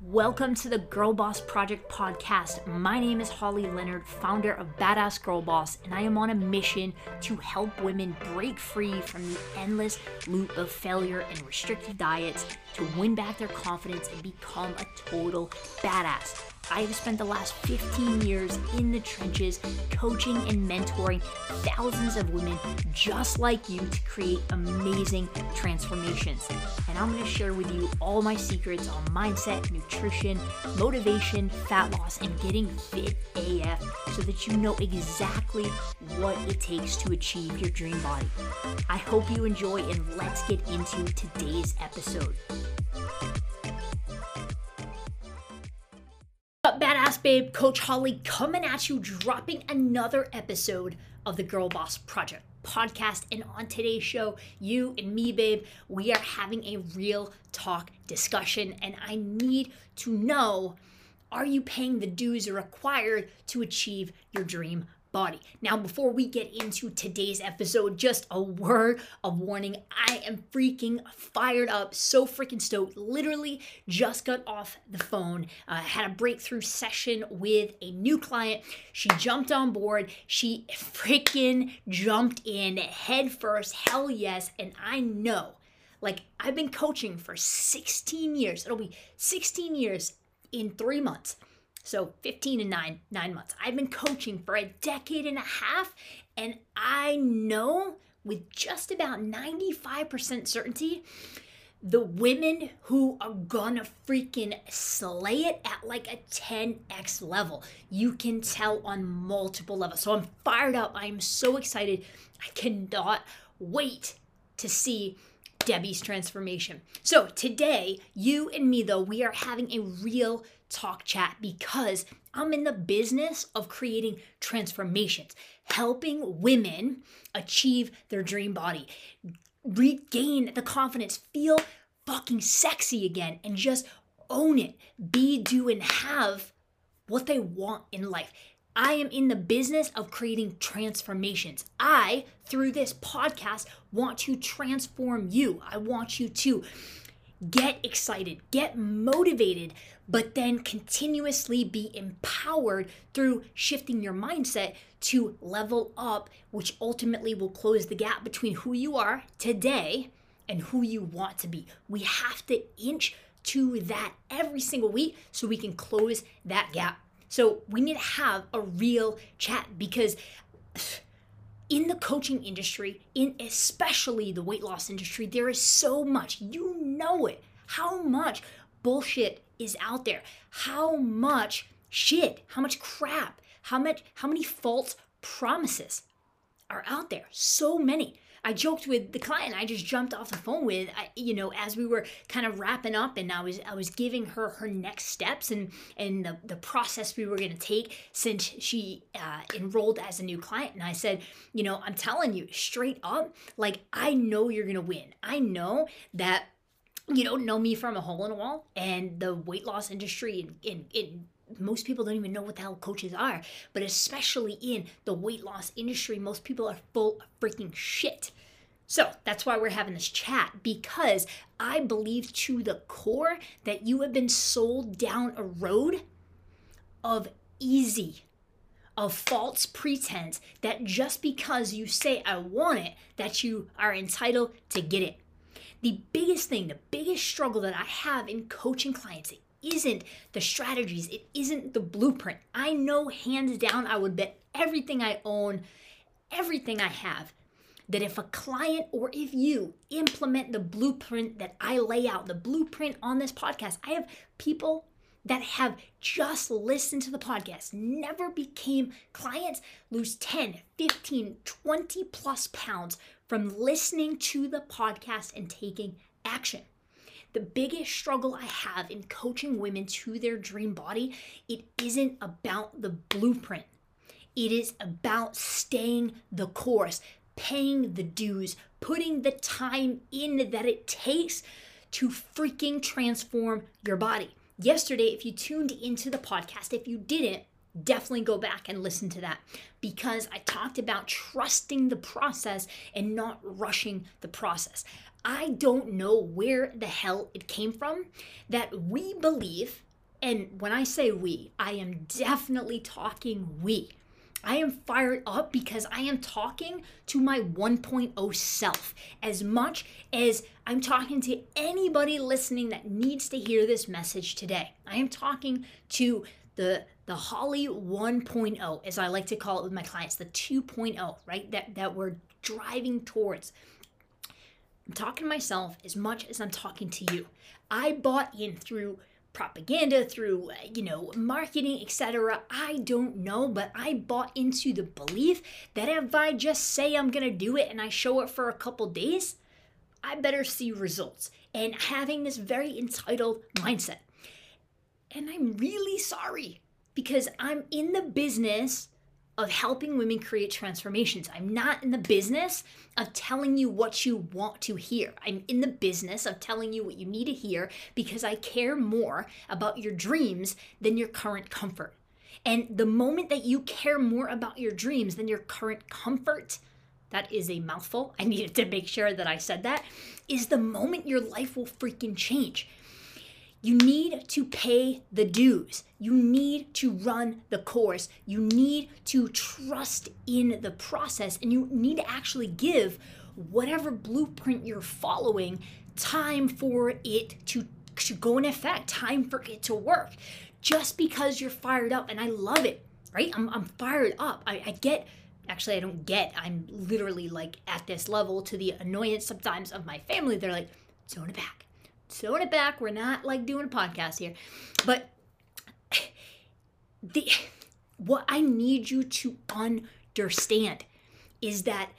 Welcome to the Girl Boss Project podcast. My name is Holly Leonard, founder of Badass Girl Boss, and I am on a mission to help women break free from the endless loop of failure and restrictive diets to win back their confidence and become a total badass. I have spent the last 15 years in the trenches coaching and mentoring thousands of women just like you to create amazing transformations. And I'm going to share with you all my secrets on mindset, nutrition, motivation, fat loss, and getting fit AF so that you know exactly what it takes to achieve your dream body. I hope you enjoy, and let's get into today's episode. Babe? Coach Holly coming at you, dropping another episode of the Girl Boss Project podcast. And on today's show, you and me, babe, we are having a real talk discussion. And I need to know are you paying the dues required to achieve your dream body. Now, before we get into today's episode, just a word of warning. I am freaking fired up, so freaking stoked. Literally just got off the phone, uh, had a breakthrough session with a new client. She jumped on board. She freaking jumped in head first. Hell yes. And I know, like, I've been coaching for 16 years. It'll be 16 years in three months. So 15 and 9 9 months. I've been coaching for a decade and a half and I know with just about 95% certainty the women who are gonna freaking slay it at like a 10x level. You can tell on multiple levels. So I'm fired up. I'm so excited. I cannot wait to see Debbie's transformation. So today, you and me, though, we are having a real talk chat because I'm in the business of creating transformations, helping women achieve their dream body, regain the confidence, feel fucking sexy again, and just own it, be, do, and have what they want in life. I am in the business of creating transformations. I, through this podcast, want to transform you. I want you to get excited, get motivated, but then continuously be empowered through shifting your mindset to level up, which ultimately will close the gap between who you are today and who you want to be. We have to inch to that every single week so we can close that gap. So we need to have a real chat because in the coaching industry, in especially the weight loss industry, there is so much. You know it. How much bullshit is out there? How much shit, how much crap, how much how many false promises are out there? So many. I joked with the client I just jumped off the phone with, I, you know, as we were kind of wrapping up and I was I was giving her her next steps and and the, the process we were going to take since she uh, enrolled as a new client. And I said, you know, I'm telling you straight up, like I know you're going to win. I know that you don't know me from a hole in a wall and the weight loss industry in, in, in most people don't even know what the hell coaches are, but especially in the weight loss industry, most people are full of freaking shit. So that's why we're having this chat because I believe to the core that you have been sold down a road of easy, of false pretense that just because you say, I want it, that you are entitled to get it. The biggest thing, the biggest struggle that I have in coaching clients isn't the strategies, it isn't the blueprint. I know hands down, I would bet everything I own, everything I have, that if a client or if you implement the blueprint that I lay out, the blueprint on this podcast, I have people that have just listened to the podcast, never became clients, lose 10, 15, 20 plus pounds from listening to the podcast and taking action. The biggest struggle I have in coaching women to their dream body, it isn't about the blueprint. It is about staying the course, paying the dues, putting the time in that it takes to freaking transform your body. Yesterday, if you tuned into the podcast, if you didn't, definitely go back and listen to that because I talked about trusting the process and not rushing the process. I don't know where the hell it came from that we believe, and when I say we, I am definitely talking we. I am fired up because I am talking to my 1.0 self as much as I'm talking to anybody listening that needs to hear this message today. I am talking to the the Holly 1.0 as I like to call it with my clients, the 2.0, right? That that we're driving towards. I'm talking to myself as much as I'm talking to you. I bought in through propaganda through uh, you know marketing etc i don't know but i bought into the belief that if i just say i'm going to do it and i show it for a couple days i better see results. And having this very entitled mindset. And i'm really sorry because i'm in the business of helping women create transformations. I'm not in the business of telling you what you want to hear. I'm in the business of telling you what you need to hear because I care more about your dreams than your current comfort. And the moment that you care more about your dreams than your current comfort, that is a mouthful. I needed to make sure that I said that. Is the moment your life will freaking change. You need to pay the dues. You need to run the course. You need to trust in the process and you need to actually give whatever blueprint you're following time for it to, to go in effect, time for it to work. Just because you're fired up, and I love it, right? I'm, I'm fired up. I, I get actually i don't get i'm literally like at this level to the annoyance sometimes of my family they're like tone it back throwing it back. We're not like doing a podcast here. But the what I need you to understand is that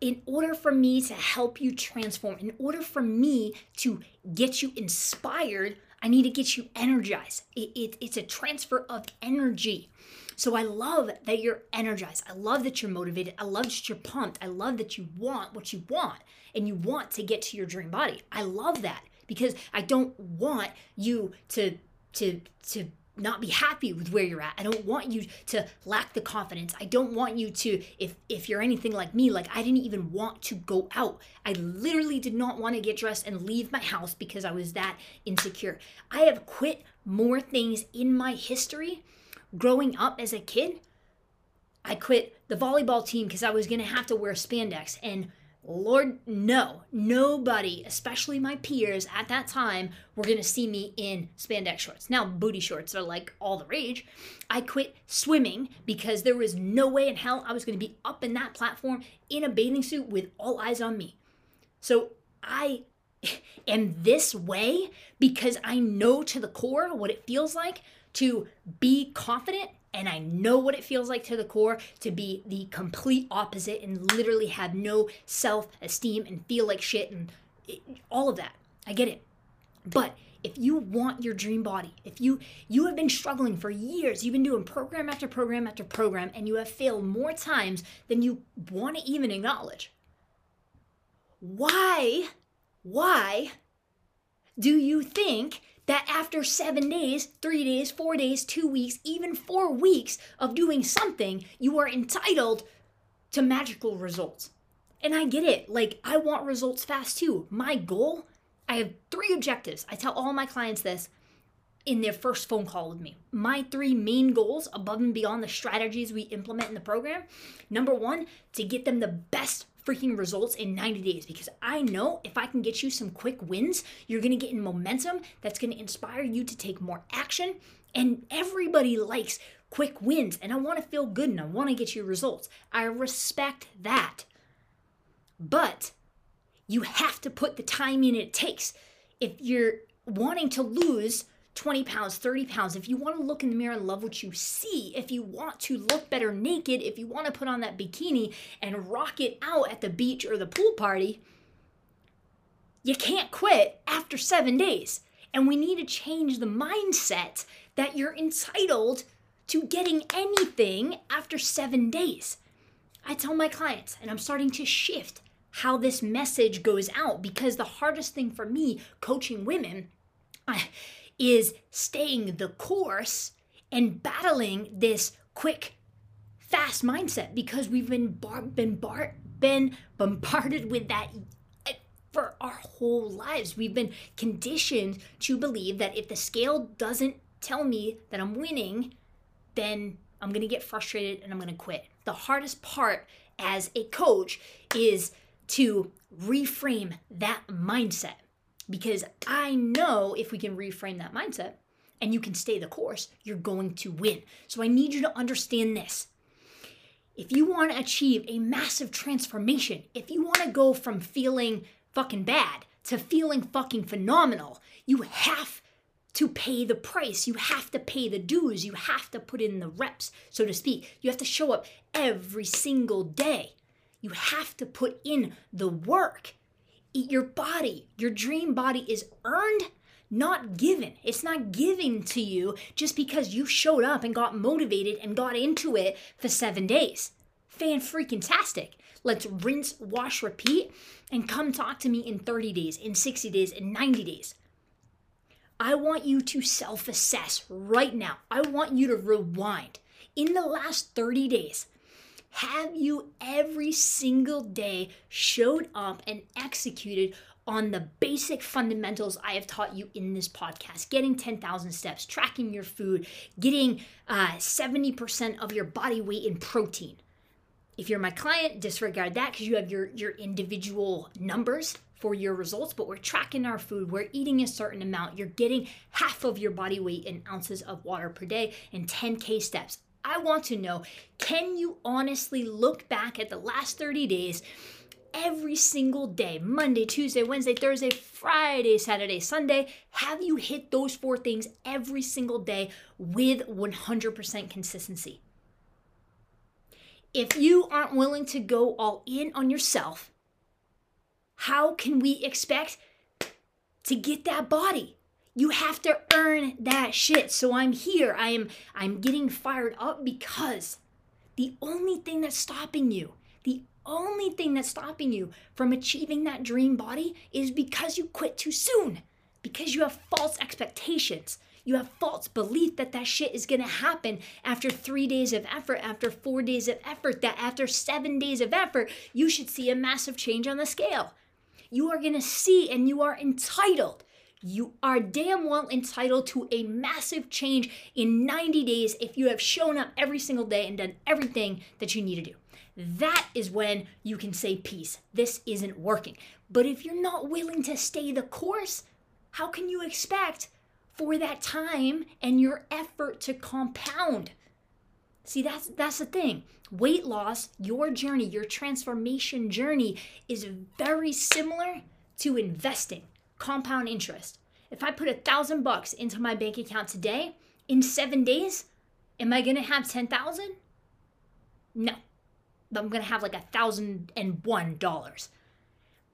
in order for me to help you transform, in order for me to get you inspired, I need to get you energized. It, it, it's a transfer of energy. So I love that you're energized. I love that you're motivated. I love that you're pumped. I love that you want what you want and you want to get to your dream body. I love that because I don't want you to to to not be happy with where you're at. I don't want you to lack the confidence. I don't want you to if if you're anything like me, like I didn't even want to go out. I literally did not want to get dressed and leave my house because I was that insecure. I have quit more things in my history growing up as a kid. I quit the volleyball team because I was going to have to wear spandex and Lord, no, nobody, especially my peers at that time, were gonna see me in spandex shorts. Now, booty shorts are like all the rage. I quit swimming because there was no way in hell I was gonna be up in that platform in a bathing suit with all eyes on me. So I am this way because I know to the core what it feels like to be confident and I know what it feels like to the core to be the complete opposite and literally have no self esteem and feel like shit and it, all of that. I get it. But if you want your dream body, if you you have been struggling for years, you've been doing program after program after program and you have failed more times than you want to even acknowledge. Why why do you think that after seven days, three days, four days, two weeks, even four weeks of doing something, you are entitled to magical results. And I get it. Like, I want results fast too. My goal, I have three objectives. I tell all my clients this in their first phone call with me. My three main goals, above and beyond the strategies we implement in the program number one, to get them the best freaking results in 90 days because I know if I can get you some quick wins, you're to get in momentum that's to inspire you to take more action. And everybody likes quick wins, and I want to feel good and I want to get you results. I respect that. But you have to put the time in it takes. If you're wanting to lose 20 pounds, 30 pounds, if you want to look in the mirror and love what you see, if you want to look better naked, if you want to put on that bikini and rock it out at the beach or the pool party, you can't quit after seven days. And we need to change the mindset that you're entitled to getting anything after seven days. I tell my clients, and I'm starting to shift how this message goes out because the hardest thing for me coaching women. I, is staying the course and battling this quick, fast mindset because we've been bar- been bar- been bombarded with that for our whole lives. We've been conditioned to believe that if the scale doesn't tell me that I'm winning, then I'm gonna get frustrated and I'm gonna quit. The hardest part as a coach is to reframe that mindset because I know if we can reframe that mindset and you can stay the course, you're going to win. So I need you to understand this. If you want to achieve a massive transformation, if you want to go from feeling fucking bad to feeling fucking phenomenal, you have to pay the price. You have to pay the dues. You have to put in the reps, so to speak. You have to show up every single day. You have to put in the work. Eat your body. Your dream body is earned, not given. It's not given to you just because you showed up and got motivated and got into it for seven days. Fan freaking tastic. Let's rinse, wash, repeat, and come talk to me in 30 days, in 60 days, in 90 days. I want you to self assess right now. I want you to rewind. In the last 30 days, have you every single day showed up and executed on the basic fundamentals I have taught you in this podcast getting 10,000 steps, tracking your food, getting uh, 70% of your body weight in protein? If you're my client, disregard that because you have your, your individual numbers for your results, but we're tracking our food, we're eating a certain amount, you're getting half of your body weight in ounces of water per day and 10K steps. I want to know can you honestly look back at the last 30 days? Every single day, Monday, Tuesday, Wednesday, Thursday, Friday, Saturday, Sunday, have you hit those four things every single day with 100% consistency? If you aren't willing to go all in on yourself, how can we expect to get that body? You have to earn that shit. So I'm here. I am I'm getting fired up because the only thing that's stopping you, the only thing that's stopping you from achieving that dream body is because you quit too soon. Because you have false expectations. You have false belief that that shit is gonna happen after three days of effort, after four days of effort, that after seven days of effort, you should see a massive change on the scale. You are gonna see and you are entitled you are damn well entitled to a massive change in 90 days if you have shown up every single day and done everything that you need to do. That is when you can say, Peace, this isn't working. But if you're not willing to stay the course, how can you expect for that time and your effort to compound? See, that's that's the thing. Weight loss, your journey, your transformation journey is very similar to investing compound interest. If I put a thousand bucks into my bank account today, in seven days, am I gonna have ten thousand? No. I'm gonna have like a thousand and one dollars.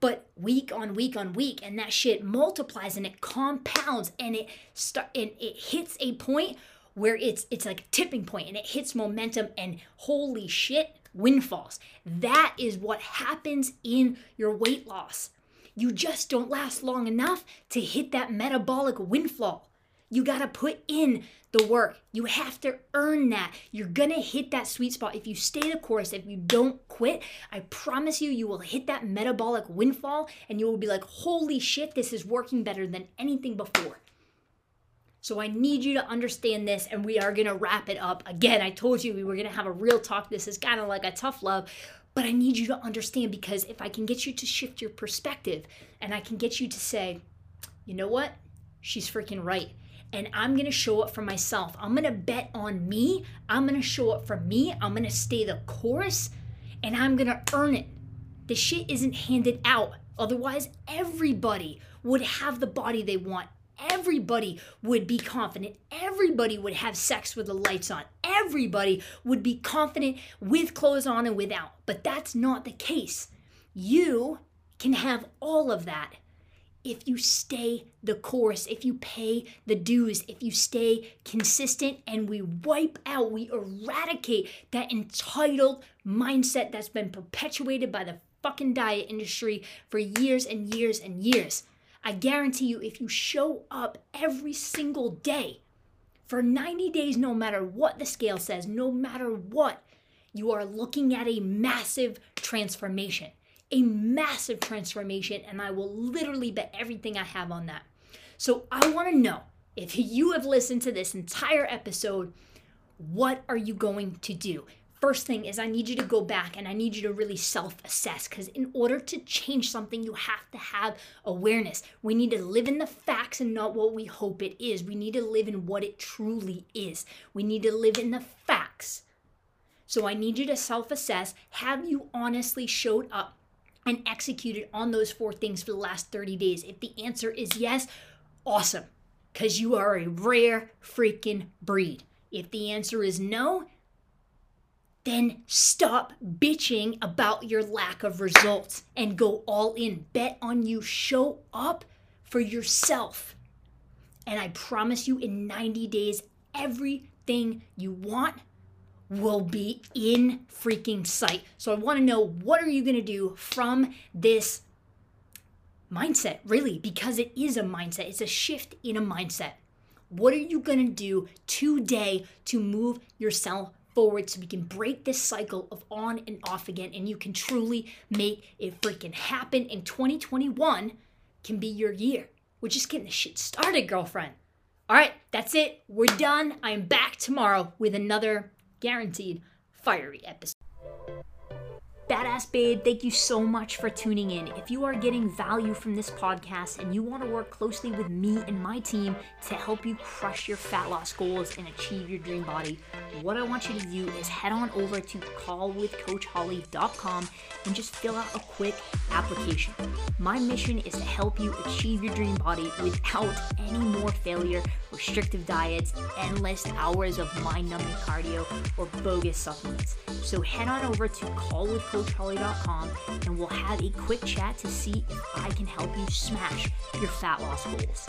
But week on week on week, and that shit multiplies and it compounds and it start and it hits a point where it's it's like a tipping point and it hits momentum and holy shit, windfalls. That is what happens in your weight loss. You just don't last long enough to hit that metabolic windfall. You got to put in the work. You have to earn that. You're going to hit that sweet spot. If you stay the course, if you don't quit, I promise you, you will hit that metabolic windfall and you will be like, holy shit, this is working better than anything before. So I need you to understand this, and we are gonna wrap it up. Again, I told you we were gonna have a real talk. This is kind of like a tough love, but I need you to understand because if I can get you to shift your perspective and I can get you to say, you know what? She's freaking right. And I'm gonna show up for myself. I'm gonna bet on me. I'm gonna show up for me. I'm gonna stay the course and I'm gonna earn it. The shit isn't handed out. Otherwise, everybody would have the body they want everybody would be confident. Everybody would have sex with the lights on. Everybody would be confident with clothes on and without. But that's not the case. You can have all of that if you stay the course, if you pay the dues, if you stay consistent and we wipe out, we eradicate that entitled mindset that's been perpetuated by the fucking diet industry for years and years and years. I guarantee you, if you show up every single day for 90 days, no matter what the scale says, no matter what, you are looking at a massive transformation. a massive transformation, and I will literally bet everything I have on that. So I want to know if you have listened to this entire episode, what are you going to do? First thing is, I need you to go back and I need you to really self assess because, in order to change something, you have to have awareness. We need to live in the facts and not what we hope it is. We need to live in what it truly is. We need to live in the facts. So, I need you to self assess. Have you honestly showed up and executed on those four things for the last 30 days? If the answer is yes, awesome, because you are a rare freaking breed. If the answer is no, then stop bitching about your lack of results and go all in. Bet on you. Show up for yourself. And I promise you, in 90 days, everything you want will be in freaking sight. So I want to know what are you going to do from this mindset, really, because it is a mindset. It's a shift in a mindset. What are you going to do today to move yourself forward so we can break this cycle of on and off again and you can truly make it freaking happen in 2021 can be your year. We're just getting the shit started, girlfriend. All right, that's it. We're done. I am back tomorrow with another guaranteed fiery episode. Badass Babe, thank you so much for tuning in. If you are getting value from this podcast and you want to work closely with me and my team to help you crush your fat loss goals and achieve your dream body, what I want you to do is head on over to callwithcoachholly.com and just fill out a quick application. My mission is to help you achieve your dream body without any more failure, restrictive diets, endless hours of mind numbing cardio, or bogus supplements. So head on over to callwithcoachholly.com coachholly.com and we'll have a quick chat to see if I can help you smash your fat loss goals.